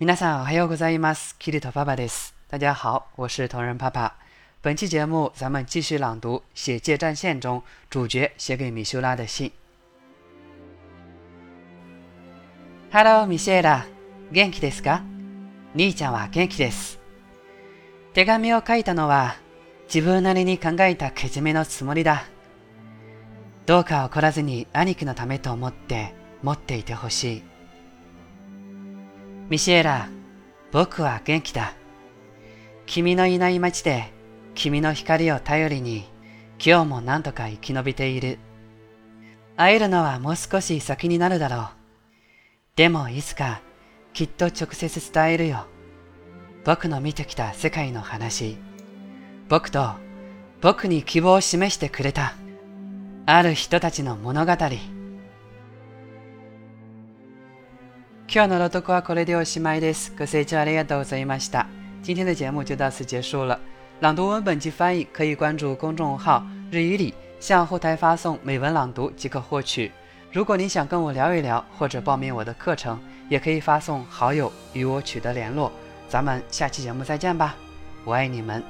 皆さんおはようございます。キリト爸爸です。大家好，我是同人爸爸。本期节目咱们继续朗读《血界战线》中主角写给米修拉的信。Hello, ミシェラ。元気ですか？兄ちゃんは元気です。手紙を書いたのは自分なりに考えたけじめのつもりだ。どうか怒らずに兄貴のためと思って持っていてほしい。ミシェラ、僕は元気だ。君のいない街で君の光を頼りに今日もなんとか生き延びている。会えるのはもう少し先になるだろう。でもいつかきっと直接伝えるよ。僕の見てきた世界の話。僕と僕に希望を示してくれた。ある人たちの物語。今日の朗読はこれでおしまいです。ご清聴ありがとうございました。今天的节目就到此结束了。朗读文本及翻译可以关注公众号“日语里”，向后台发送美文朗读即可获取。如果您想跟我聊一聊，或者报名我的课程，也可以发送好友与我取得联络。咱们下期节目再见吧，我爱你们。